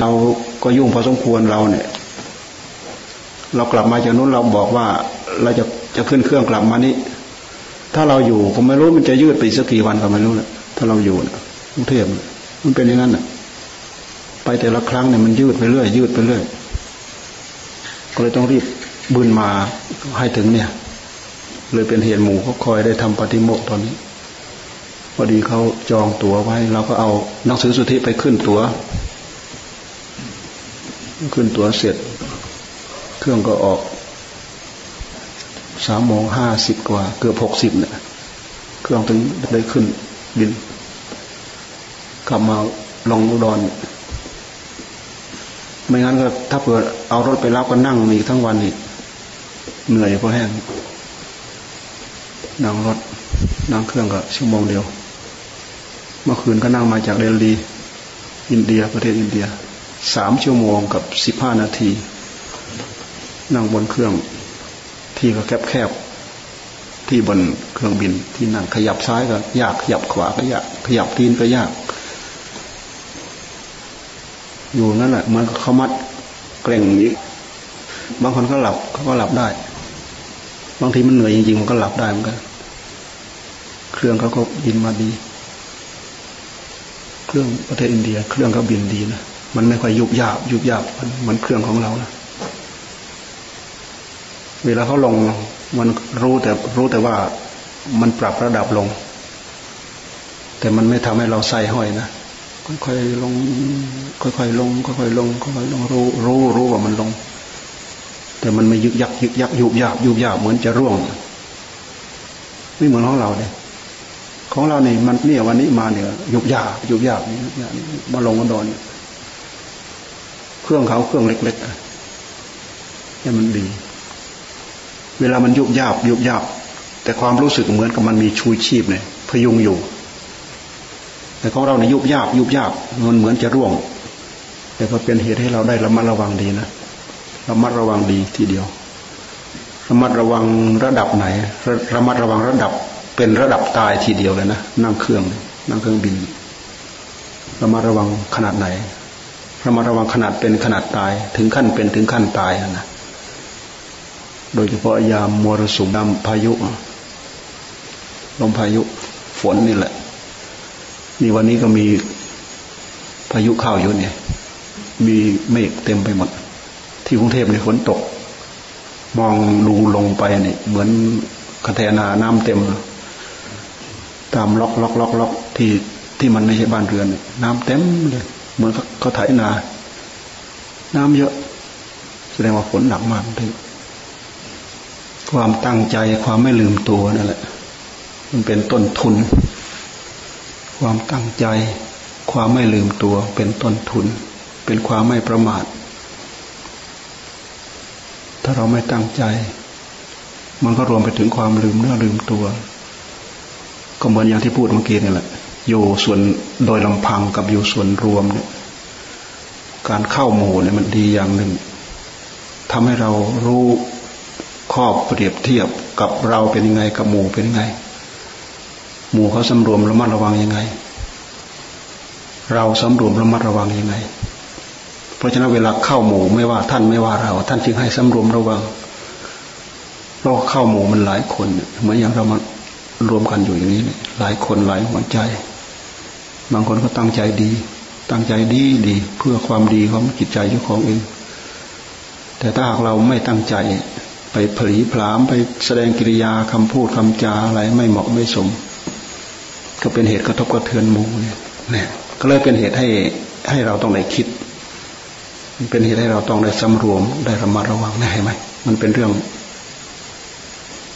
เราก็ยุ่งพอสมควรเราเนี่ย เรากลับมาจากนู้นเราบอกว่าเราจะจะขึ้นเครื่องกลับมานี้ ถ้าเราอยู่ผมไม่รู้มันจะยืดไปสักกี่วันก็ไม่รู้แหละถ้าเราอยู่นะกรุงเทพมันเป็นอย่างนั้นน่ะไปแต่ละครั้งเนี่ยมันยืดไปเรื่อยยืดไปเรื่อยก็เลยต้องรีบบืนมาให้ถึงเนี่ย เลยเป็นเหตุหมู่เขาคอยได้ทำปฏิโมกตอนนี้พอดีเขาจองตั๋วไว้ เราก็เอาหนังสือสุทธิไปขึ้นตัว๋ว ขึ้นตั๋วเสร็จ เครื่องก็ออกสามโมงห้าสิบกว่า เกือบหกสิบเนี่ยเครื่องถึงได้ขึ้นบิน กลับมาลงอุดรไม่งั้นก็ถ้าเผื่อเอารถไปรับก็นั่งอีกทั้งวันอีกเหนื่อยเพราะแห้งนั่งรถนั่งเครื่องก็ชั่วโมงเดียว เมื่อคืนก็นั่งมาจากเดลีอินเดียประเทศอินเดีย สามชั่วโมงกับสิบห้านาที นั่งบนเครื่องที่ก็แคบแคบที่บนเครื่องบินที่นั่งขยับซ้ายก็ยากขยับขวาก็ยาก ขยับตีนก็ยาก อยู่นั่นแหละมันเขามัดเกร็งนี้บางคนก็หลับเขาก็หลับได้ บางทีมันเหนื่อยจริงๆมันก็หลับได้เหมือนกันเครื่องเขาก็บินมาดี เครื่องประเทศอินเดีย เครื่องเขาบินดีนะ มันไม่ค่อยยุบยาบยุบยาบมันมันเครื่องของเรานะเวลาเขาลงมันรู้แต่รู้แต่ว่ามันปรับระดับลง แต่มันไม่ทำให้เราใส่ห้อยนะค่อยๆลง ค่อยๆลงค่อยๆลงค่อยๆลงรู้รู้รู้ว่ามันลง แต่มันไม่ยึกยักยึกยักยุบยาบยุบยาบเหมือนจะร่วง ไม่เหมือนของเราเลยของเราเนี่ยมันเนี่ยวันนี้มาเนี่ยยุบยาบยุบยาบยุบยาบมาลงมาโดนเครื่องเขาเครื่องเล็กๆเนี่ยมันดี เวลามันยุบยาบยุบยาบแต่ความรู้สึกเหมือนกับมันมีชูชีพเนี่ยพยุงอยู่ แต่ของเราเนี่ยยุบยาบยุบยาบมันเหมือนจะร่วง แต่ก็เป็นเหตุให้เราได้ระมัดระวังดีนะระมัดระวังดีทีเดียว ระมัดระวังระดับไหนระมัดระวังระดับ เป็นระดับตายทีเดียวเลยนะนั่งเครื่องนั่งเครื่องบินระมัดระวังขนาดไหน ระมัดระวังขนาดเป็นขนาดตาย ถึงขั้นเป็นถึงขั้นตายนะโดยเฉพาะยามมรสุมดำพายุลมพายุฝนนี่แหละ นี่วันนี้ก็มีพายุเข้าอยู่เนี่ย มีเมฆเต็มไปหมด ที่กรุงเทพในฝนตก มองดูลงไปเนี่ยเหมือนคาเทนาน้ำเต็ม ตามล็อกล็อกล็อกล็อกที่ที่มันไม่ใช่บ้านเรือน น้ำเต็มเลย เหมือนเขาไถนา น้ำเยอะ แสดงว่าฝนหนักมากเลยความตั้งใจความไม่ลืมตัวนั่นแหละ มันเป็นต้นทุน ความตั้งใจ ความไม่ลืมตัว เป็นต้นทุน เป็นความไม่ประมาท ถ้าเราไม่ตั้งใจ มันก็รวมไปถึงความลืมเนื้อลืมตัว ก็เหมือนอย่างที่พูดเมื่อกี้นี่แหละ อยู่ส่วนโดยลำพังกับอยู่ส่วนรวมเนี่ย การเข้าหมู่เนี่ยมันดีอย่างหนึ่งทำให้เรารู้ข้อเปรียบเทียบกับเราเป็นยังไงกับหมู่เป็นยังไง หมู่เขาสำรวมระมัดระวังยังไง เราสำรวมระมัดระวังยังไง เพราะฉะนั้นเวลาเข้าหมู่ไม่ว่าท่านไม่ว่าเรา ท่านจึงให้สำรวมระวังเราเข้าหมู่มันหลายคนเหมือนอย่างเรามารวมกันอยู่อย่างนี้หลายคนหลายหัวใจ บางคนก็ตั้งใจดี ตั้งใจดีดี เพื่อความดีของจิตใจเจ้าของเอง แต่ถ้าหากเราไม่ตั้งใจ ไปผลีผลามไปแสดงกิริยาคำพูดคำจาอะไรไม่เหมาะไม่สม ก็เป็นเหตุกระทบกระเทือนมูเนี่ยก็เลยเป็นเหตุให้ให้เราต้องได้คิด เป็นเหตุให้เราต้องได้สำรวมได้ระมัดระวังได้ไหมมันเป็นเรื่อง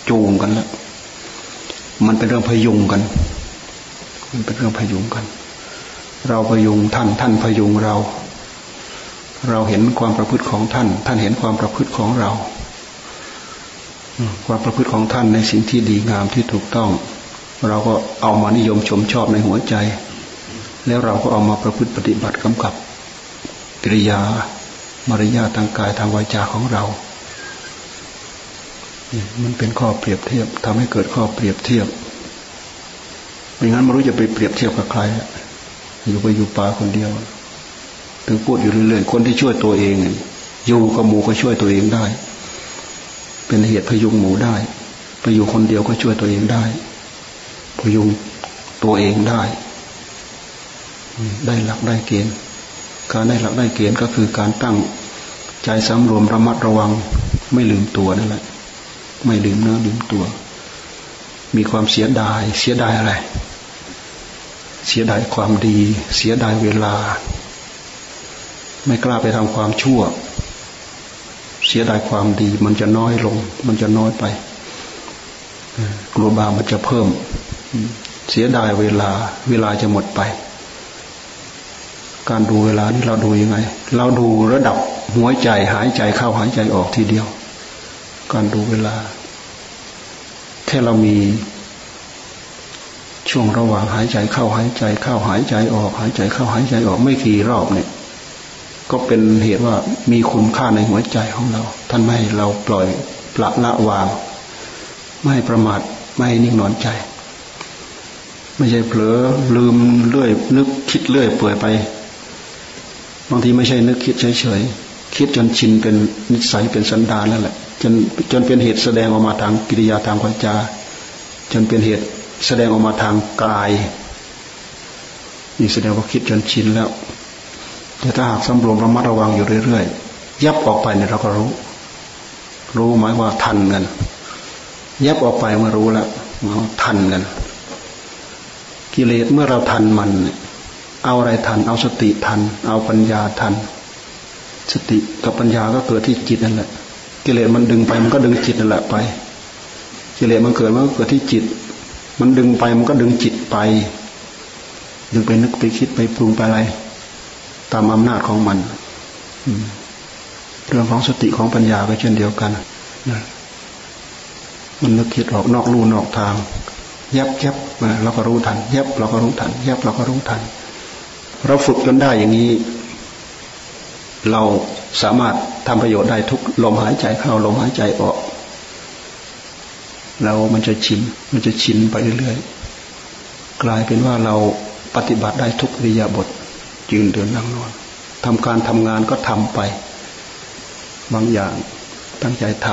จูงกันแล้วมันเป็นเรื่องพยุงกัน มันเป็นเรื่องพยุงกัน เราพยุงท่านท่านพยุงเรา เราเห็นความประพฤติของท่าน ท่านเห็นความประพฤติของเรา ความประพฤติของท่านในสิ่งที่ดีงามที่ถูกต้อง เราก็เอามานิยมชมชอบในหัวใจ แล้วเราก็เอามาประพฤติปฏิบัติกำกับกิริยามารยาทางกายทางวาจาของเรามันเป็นข้อเปรียบเทียบทำให้เกิดข้อเปรียบเทียบ ไม่งั้นไม่รู้จะไปเปรียบเทียบกับใครอยู่ไปอยู่ป่าคนเดียว ถึงพูดอยู่เรื่อยๆ คนที่ช่วยตัวเอง อยู่กับหมูก็ช่วยตัวเองได้ เป็นเหตุพยุงหมูได้ไปอยู่คนเดียวก็ช่วยตัวเองได้พยุงตัวเองได้ ได้หลักได้เกณฑ์ การได้หลักได้เกณฑ์ก็คือการตั้งใจสำรวมระมัดระวัง ไม่ลืมตัวนั่นแหละ ไม่ลืมเนื้อลืมตัว มีความเสียดาย เสียดายอะไร เสียดายความดี เสียดายเวลา ไม่กล้าไปทำความชั่ว เสียดายความดี มันจะน้อยลง มันจะน้อยไปกลัวบามันจะเพิ่ม เสียดายเวลา เวลาจะหมดไป การดูเวลานี่เราดูยังไง เราดูระดับหัวใจหายใจเข้าหายใจออกทีเดียว การดูเวลาแค่เรามี ช่วงระหว่างหายใจเข้าหายใจเข้าหายใจออก หายใจเข้าหายใจออกไม่กี่รอบเนี่ย ก็เป็นเหตุว่ามีคุณค่าในหัวใจของเรา ท่านไม่ให้เราปล่อยปละละวาง ไม่ประมาทไม่นิ่งนอนใจ ไม่ใช่เผลอลืมเลื่อย นึกคิดเลื่อยเปื่อยไป บางทีไม่ใช่นึกคิดเฉยๆคิดจนชินเป็นนิสัยเป็นสันดานแล้วแหละจนจนเป็นเหตุแสดงออกมาทางกิริยาทางวาจา จนเป็นเหตุ แสดงออกมาทางกายนี่แสดงว่าคิดจนชินแล้ว แต่ถ้าหากสำรวมระมัดระวังอยู่เรื่อยๆยับออกไปเนี่ยเราก็รู้ รู้หมายว่าทันเงินยับออกไปเมื่อรู้แล้วเราทันกันกิเลสเมื่อเราทันมัน เอาอะไรทัน เอาสติทัน เอาปัญญาทัน สติกับปัญญาก็เกิดที่จิตนั่นแหละ กิเลสมันดึงไปมันก็ดึงจิตนั่นแหละไป กิเลสมันเกิดมันก็เกิดที่จิต มันดึงไปมันก็ดึงจิตไป ดึงไปนึกไปคิดไปปรุงไปอะไร ตามอำนาจของมันเรื่องของสติของปัญญาก็เช่นเดียวกันนะมันนึกคิดออกนอกลู่นอกทางยับยับเราก็รู้ทันยับเราก็รู้ทันยับเราก็รู้ทัน เราฝึกจนได้อย่างนี้ เราสามารถทำประโยชน์ได้ทุกลมหายใจเข้าลมหายใจออก เรามันจะชิน มันจะชินไปเรื่อยๆ กลายเป็นว่าเราปฏิบัติได้ทุกริยาบทยืนเดินนั่งนอนทำการทำงานก็ทำไป บางอย่างตั้งใจท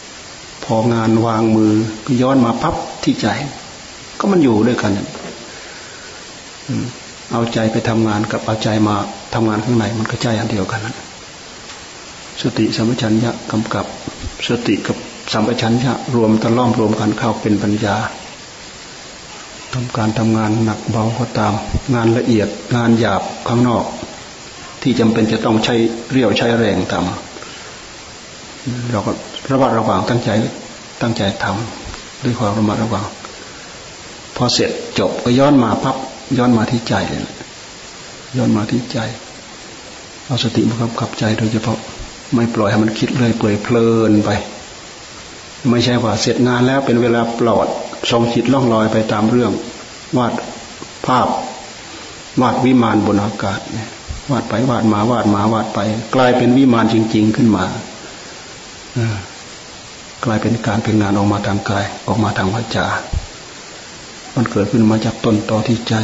ำพองานวางมือก็ย้อนมาพับที่ใจ ก็มันอยู่ด้วยกันเอาใจไปทำงานกับเอาใจมาทำงานข้างในมันก็ใจอันเดียวกันสติสัมปชัญญะกำกับสติกับ สัมปชัญญะรวมตะล่อมรวมกันเข้าเป็นปัญญาทำการทำงานหนักเบาก็ตาม งานละเอียดงานหยาบข้างนอก ที่จำเป็นจะต้องใช้เรี่ยวใช้แรงทำเราก็ระมัดระวังตั้งใจตั้งใจทำด้วยความระมัดระวังพอเสร็จจบก็ย้อนมาพับย้อนมาที่ใจเลยย้อนมาที่ใจเอาสติมาคับขับใจโดยเฉพาะไม่ปล่อยให้มันคิดเลยเปื่อยเพลินไป ไม่ใช่ว่าเสร็จงานแล้วเป็นเวลาปลอดทรงจิตล่องลอยไปตามเรื่อง วาดภาพ วาดวิมานบนอากาศวาดไปวาดมาวาดมาวาดไป กลายเป็นวิมานจริง ๆขึ้นมากลายเป็นการเป็นงานออกมาทางกายออกมาทางวาจา มันเกิดขึ้นมาจากต้นตอที่ใจ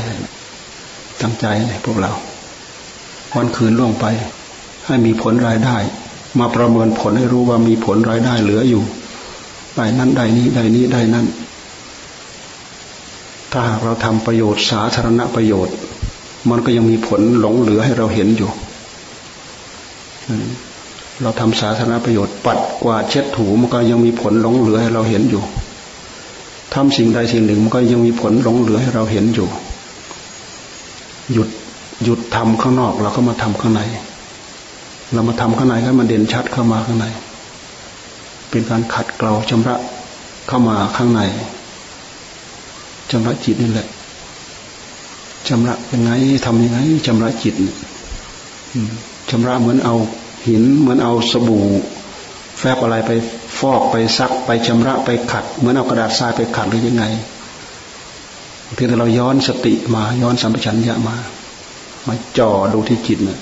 ตั้งใจเลยพวกเรา วันคืนล่วงไป ให้มีผลรายได้ มาประเมินผลให้รู้ว่ามีผลรายได้เหลืออยู่ ได้นั้นได้นี้ได้นี้ได้นั้น ถ้าหากเราทำประโยชน์สาธารณประโยชน์ มันก็ยังมีผลหลงเหลือให้เราเห็นอยู่ เราทำสาธารณประโยชน์ ปัดกวาดเช็ดถูมันก็ยังมีผลหลงเหลือให้เราเห็นอยู่ทำสิ่งใดสิ่งหนึ่งมันก็ยังมีผลหลงเหลือให้เราเห็นอยู่ หยุดหยุดทำข้างนอกเราก็มาทำข้างใน เรามาทำข้างในให้มันเด่นชัดเข้ามาข้างใน เป็นการขัดเกลาชำระเข้ามาข้างในชำระจิตนี่แหละชำระยังไงทำยังไงชำระจิตชำระเหมือนเอาหิน เหมือนเอาสบู่ แฟบอะไรไปฟอกไปซักไปชำระไปขัด เหมือนเอากระดาษทรายไปขัดหรือยังไงเพียงแต่เราย้อนสติมา ย้อนสัมปชัญญะมา มาจ่อดูที่จิตเนี่ย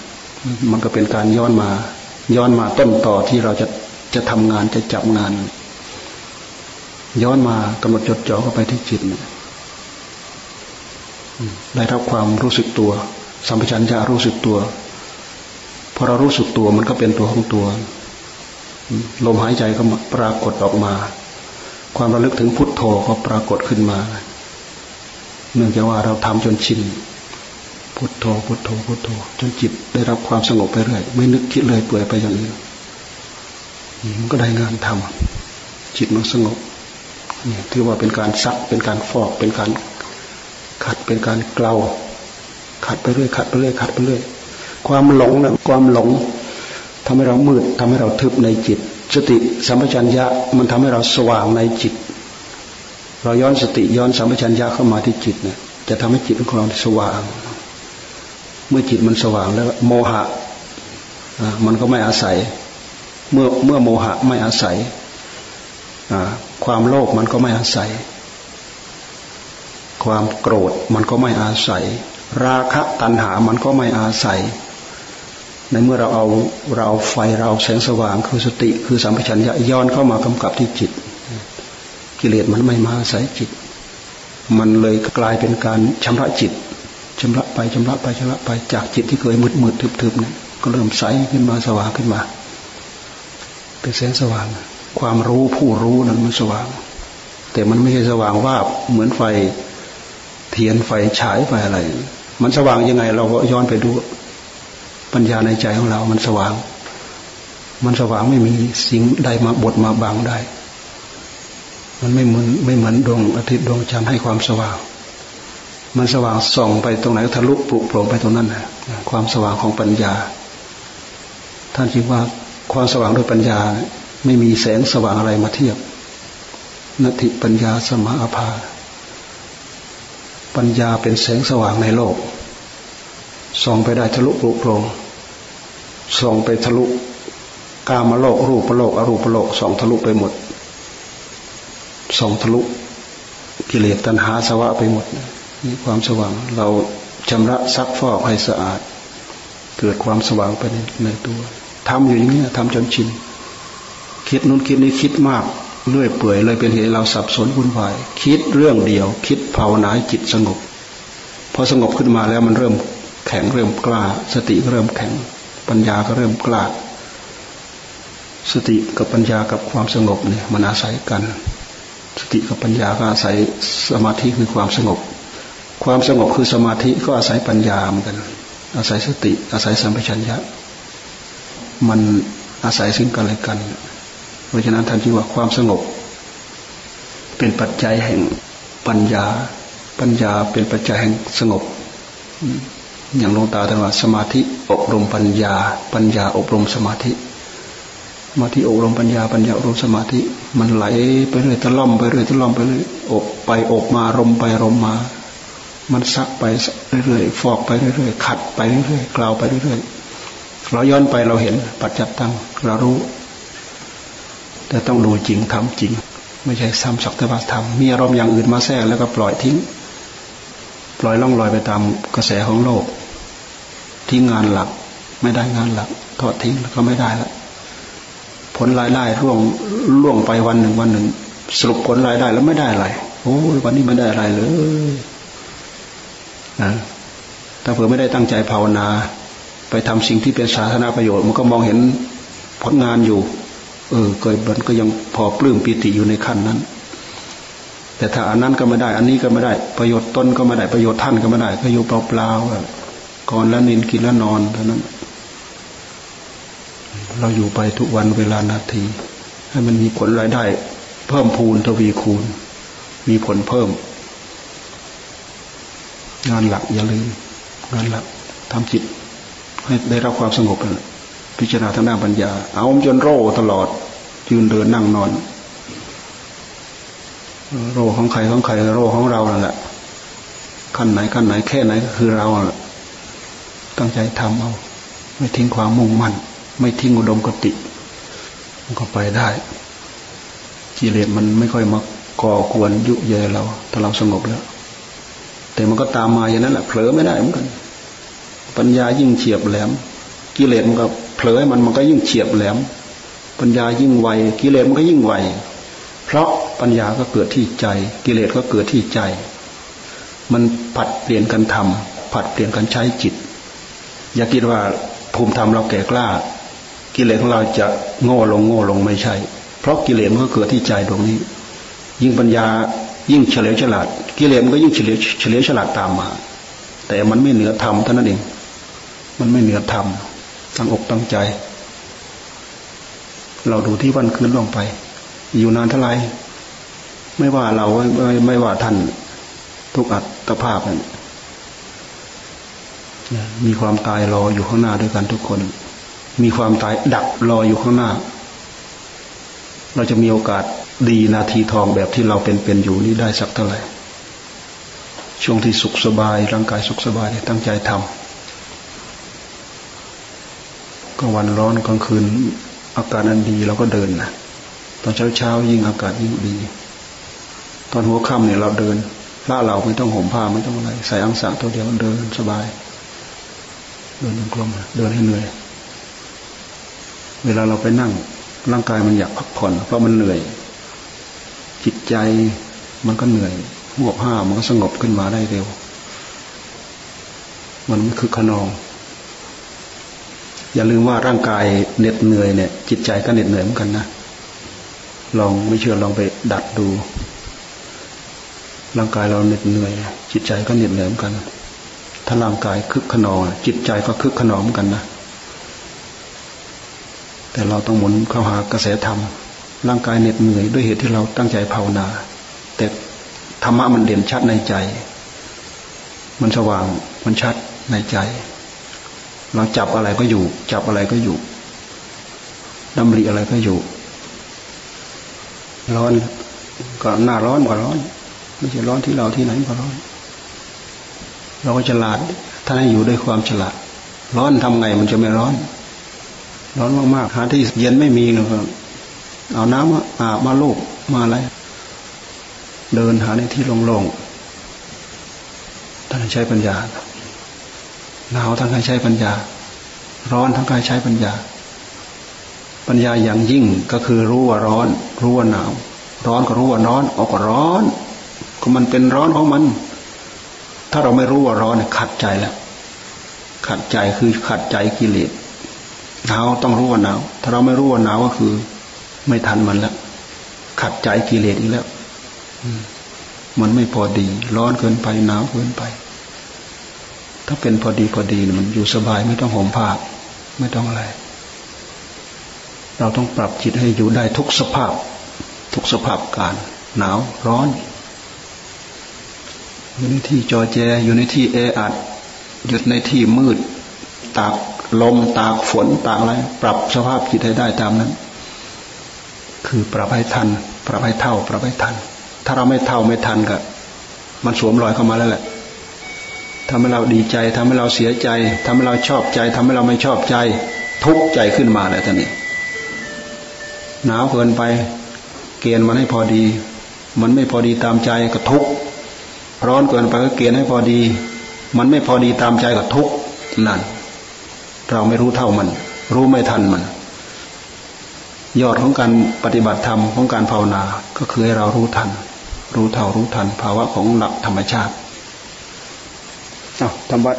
มันก็เป็นการย้อนมา ย้อนมาต้นต่อที่เราจะ จะทำงานจะจับงาน ย้อนมากำหนดจดจ่อเข้าไปที่จิตได้รับความรู้สึกตัว สัมปชัญญะรู้สึกตัวพอเรารู้สึกตัวมันก็เป็นตัวของตัวลมหายใจก็ปรากฏออกมา ความระลึกถึงพุทโธก็ปรากฏขึ้นมา เนื่องจากว่าเราทำจนชินพุทโธพุทโธพุทโธจนจิตได้รับความสงบไปเรื่อยไม่นึกคิดเลยเปื่อยไปอย่างอื่น มันก็ได้งานทำจิตมันสงบนี่ถือว่าเป็นการซักเป็นการฟอกเป็นการขัดเป็นการเกลาขัดไปเรื่อยขัดไปเรื่อยขัดไปเรื่อยความหลงนะความหลงทำให้เรามืดทำให้เราทึบในจิต สติสัมปชัญญะมันทำให้เราสว่างในจิต เราย้อนสติย้อนสัมปชัญญะเข้ามาที่จิตเนี่ยจะทำให้จิตของเราสว่าง เมื่อจิตมันสว่างแล้วโมหะมันก็ไม่อาศัย เมื่อเมื่อโมหะไม่อาศัยความโลภมันก็ไม่อาศัย ความโกรธมันก็ไม่อาศัย ราคะตัณหามันก็ไม่อาศัย ในเมื่อเราเอาเราไฟเราแสงสว่างคือสติคือสัมปชัญญะย้อนเข้ามากำกับที่จิต กิเลสมันไม่มาอาศัยจิต มันเลยกลายเป็นการชำระจิตชำระไปชำระไปชำระไปจากจิตที่เคยมืดมืดทึบๆเนี่ยก็เริ่มใสขึ้นมาสว่างขึ้นมา เป็นแสงสว่าง ความรู้ผู้รู้นั้นมันสว่าง แต่มันไม่ใช่สว่างว่าเหมือนไฟ เทียนไฟฉายไฟอะไร มันสว่างยังไง เราก็ย้อนไปดูปัญญาในใจของเรา มันสว่าง มันสว่างไม่มีสิ่งใดมาบดมาบังได้ มันไม่เหมือนไม่เหมือนดวงอาทิตย์ดวงจันทร์ให้ความสว่าง มันสว่างส่องไปตรงไหนทะลุปลุกโปร่งไปตรงนั้นนะความสว่างของปัญญา ท่านคิดว่า ความสว่างด้วยปัญญา ไม่มีแสงสว่างอะไรมาเทียบนติปัญญาสมาภา ปัญญาเป็นแสงสว่างในโลก ส่องไปได้ทะลุปลุกโปรงส่องไปทะลุกามโลกรูปโลกอรูปโลกส่องทะลุไปหมด ส่องทะลุกิเลสตัณหาสวะไปหมดนี่ความสว่าง เราชำระซักฟอกให้สะอาด เกิดความสว่างไปในในตัว ทำอยู่อย่างนี้ทำจนชินคิดนู้นคิดนี้คิดมากเลื่อยเปื่อยเลยเป็นเหตุเราสับสนวุ่นวาย คิดเรื่องเดียว คิดภาวนาจิตสงบพอสงบขึ้นมาแล้วมันเริ่มแข็งเริ่มกล้า สติเริ่มแข็ง ปัญญาก็เริ่มกล้า สติกับปัญญากับความสงบเนี่ยมันอาศัยกัน สติกับปัญญาก็อาศัยสมาธิคือความสงบ ความสงบคือสมาธิก็อาศัยปัญญาเหมือนกัน อาศัยสติอาศัยสัมปชัญญะ มันอาศัยซึ่งกันและกัน เพราะฉะนั้นท่านจึงว่าความสงบ เป็นปัจจัยแห่งปัญญา ปัญญาเป็นปัจจัยแห่งสงบ อย่างลงตาท่านว่าสมาธิอบรมปัญญา ปัญญาอบรมสมาธิสมาธิอบรมปัญญาปัญญาอบรมสมาธิ มันไหลไปเรื่อยตะล่อมไปเรื่อยตะล่อมไปเรื่อยอบไปอบมารมไปรมมา มันซักไปเรื่อยๆฟอกไปเรื่อยๆขัดไปเรื่อยๆกล่าวไปเรื่อยๆ เราย้อนไปเราเห็นปัจจัตตังเรารู้ แต่ต้องดูจริงทำจริง ไม่ใช่ซ้ำสักแต่ว่าทำมีอารมณ์อย่างอื่นมาแทรกแล้วก็ปล่อยทิ้ง ปล่อยล่องลอยไปตามกระแสของโลกทิ้งงานหลักไม่ได้งานหลักทอดทิ้งแล้วก็ไม่ได้ละผลรายได้ร่วงล่วงไปวันหนึ่งวันหนึ่ง สรุปผลรายได้แล้วไม่ได้อะไรโอ้วันนี้ไม่ได้อะไรเลยนะถ้าเผื่อไม่ได้ตั้งใจภาวนา ไปทำสิ่งที่เป็นสาธารณประโยชน์ มันก็มองเห็นผลงานอยู่ เออเกิดมันก็ยังพอปลื้มปิติอยู่ในขั้นนั้น แต่ถ้าอันนั้นก็ไม่ได้ อันนี้ก็ไม่ได้ ประโยชน์ตนก็ไม่ได้ ประโยชน์ท่านก็ไม่ได้ ก็อยู่เปล่าๆก่อนแล้วนินกินแล้วนอนเท่านั้น เราอยู่ไปทุกวันเวลานาที ให้มันมีผลรายได้ เพิ่มพูนทวีคูณ มีผลเพิ่ม งานหลักอย่าลืมงานหลักทำจิต ให้ได้รับความสงบพิจารณาทางด้านปัญญา เอาจนโรตลอด ยืนเดินนั่งนอน โรของใครของใครโรของเราแหละขั้นไหนขั้นไหนแค่ไหนก็คือเราตั้งใจทำเอา ไม่ทิ้งความมุ่งมั่น ไม่ทิ้งอุดมกติ มันก็ไปได้กิเลสมันไม่ค่อยมาก่อกวนยุเยเราถ้าเราสงบแล้ว แต่มันก็ตามมาอย่างนั้นแหละเผลอไม่ได้เหมือนกัน ปัญญายิ่งเฉียบแหลม กิเลสมันก็เผลอมันมันก็ยิ่งเฉียบแหลม ปัญญายิ่งไวกิเลสมันก็ยิ่งไวเพราะปัญญาก็เกิดที่ใจ กิเลสก็เกิดที่ใจ มันผัดเปลี่ยนกันทำผัดเปลี่ยนกันใช้จิต อย่าคิดว่าภูมิธรรมเราแก่กล้า กิเลสของเราจะโง่ลงโง่ลงไม่ใช่ เพราะกิเลสมันก็เกิดที่ใจตรงนี้ ยิ่งปัญญายิ่งเฉลียวฉลาด กิเลสมันก็ยิ่งเฉลียวเฉลียวฉลาดตามมา แต่มันไม่เหนือธรรมเท่านั้นเอง มันไม่เหนือธรรมตั้งอกตั้งใจ เราดูที่วันคืนลงไป อยู่นานเท่าไหร่ไม่ว่าเราไม่ไม่ว่าท่านทุกอัตภาพนั่นมีความตายรออยู่ข้างหน้าด้วยกันทุกคน มีความตายดักรออยู่ข้างหน้า เราจะมีโอกาสดีนาทีทองแบบที่เราเป็นเป็นอยู่นี้ได้สักเท่าไหร่ช่วงที่สุขสบายร่างกายสุขสบายตั้งใจทำ ก็วันร้อนกลางคืนอากาศอันดีเราก็เดินนะตอนเช้าเช้ายิ่งอากาศยิ่งดี ตอนหัวค่ำเนี่ยเราเดินพระเราไม่ต้องห่มผ้าไม่ต้องอะไรใส่อังสะตัวเดียวเดินสบาย เดินกลมเดินให้เหนื่อย เวลาเราไปนั่ง ร่างกายมันอยากพักผ่อน เพราะมันเหนื่อย จิตใจมันก็เหนื่อยหัวผ้ามันก็สงบขึ้นมาได้เร็ว มันไม่คือขนอง อย่าลืมว่าร่างกายเหน็ดเหนื่อยเนี่ย จิตใจก็เหน็ดเหนื่อยเหมือนกันนะลองไม่เชื่อลองไปดัดดู ร่างกายเราเหน็ดเหนื่อย จิตใจก็เหน็ดเหนื่อยเหมือนกัน ถ้าร่างกายคึกขนองจิตใจก็คึกขนองเหมือนกันนะแต่เราต้องหมุนเข้าหากระแสธรรมร่างกายเหน็ดเหนื่อยด้วยเหตุที่เราตั้งใจภาวนา แต่ธรรมะมันเด่นชัดในใจ มันสว่างมันชัดในใจ เราจับอะไรก็อยู่ จับอะไรก็อยู่ดำริอะไรก็อยู่ ร้อนก็หน้าร้อนก็ร้อน ไม่ใช่ร้อนที่เราที่ไหนก็ร้อน เราก็ฉลาดถ้าให้อยู่ด้วยความฉลาด ร้อนทำไงมันจะไม่ร้อน ร้อนมากๆหาที่เย็นไม่มีเลยเอาน้ำมาอาบมาลูกมาอะไร เดินหาในที่โล่งๆท่านใช้ปัญญาหนาวท่านใช้ปัญญา ร้อนทั้งกายใช้ปัญญา ปัญญาอย่างยิ่งก็คือรู้ว่าร้อน รู้ว่าหนาว ร้อนก็รู้ว่าร้อนออกก็ร้อน ก็มันเป็นร้อนของมัน ถ้าเราไม่รู้ว่าร้อนขัดใจแล้วขัดใจคือขัดใจกิเลสหนาวต้องรู้ว่าหนาว ถ้าเราไม่รู้ว่าหนาวก็คือ ไม่ทันมันแล้วขัดใจกิเลสอีกแล้วมันไม่พอดี ร้อนเกินไปหนาวเกินไป ถ้าเป็นพอดีพอดีมันอยู่สบายไม่ต้องห่มผ้า ไม่ต้องอะไร เราต้องปรับจิตให้อยู่ได้ทุกสภาพ ทุกสภาพการ หนาวร้อน อยู่ในที่จอแจ อยู่ในที่แออัดหยุดในที่มืด ตากลมตากฝนตากอะไรปรับสภาพจิตให้ได้ตามนั้น คือปรับให้ทัน ปรับให้เท่า ปรับให้ทัน ถ้าเราไม่เท่าไม่ทันก็มันสวมรอยเข้ามาแล้วแหละ ทำให้เราดีใจทำให้เราเสียใจทำให้เราชอบใจทำให้เราไม่ชอบใจ ทุกข์ใจขึ้นมาแล้วท่านนี้หนาวเกินไป เกณฑ์มันให้พอดี มันไม่พอดีตามใจก็ทุกข์ร้อนเกินไปก็เกณฑ์ให้พอดี มันไม่พอดีตามใจก็ทุกข์นั่น เราไม่รู้เท่ามัน รู้ไม่ทันมัน ยอดของการปฏิบัติธรรมของการภาวนา ก็คือให้เรารู้ทัน รู้เท่ารู้ทัน ภาวะของหลักธรรมชาติ อ้าวทำวัด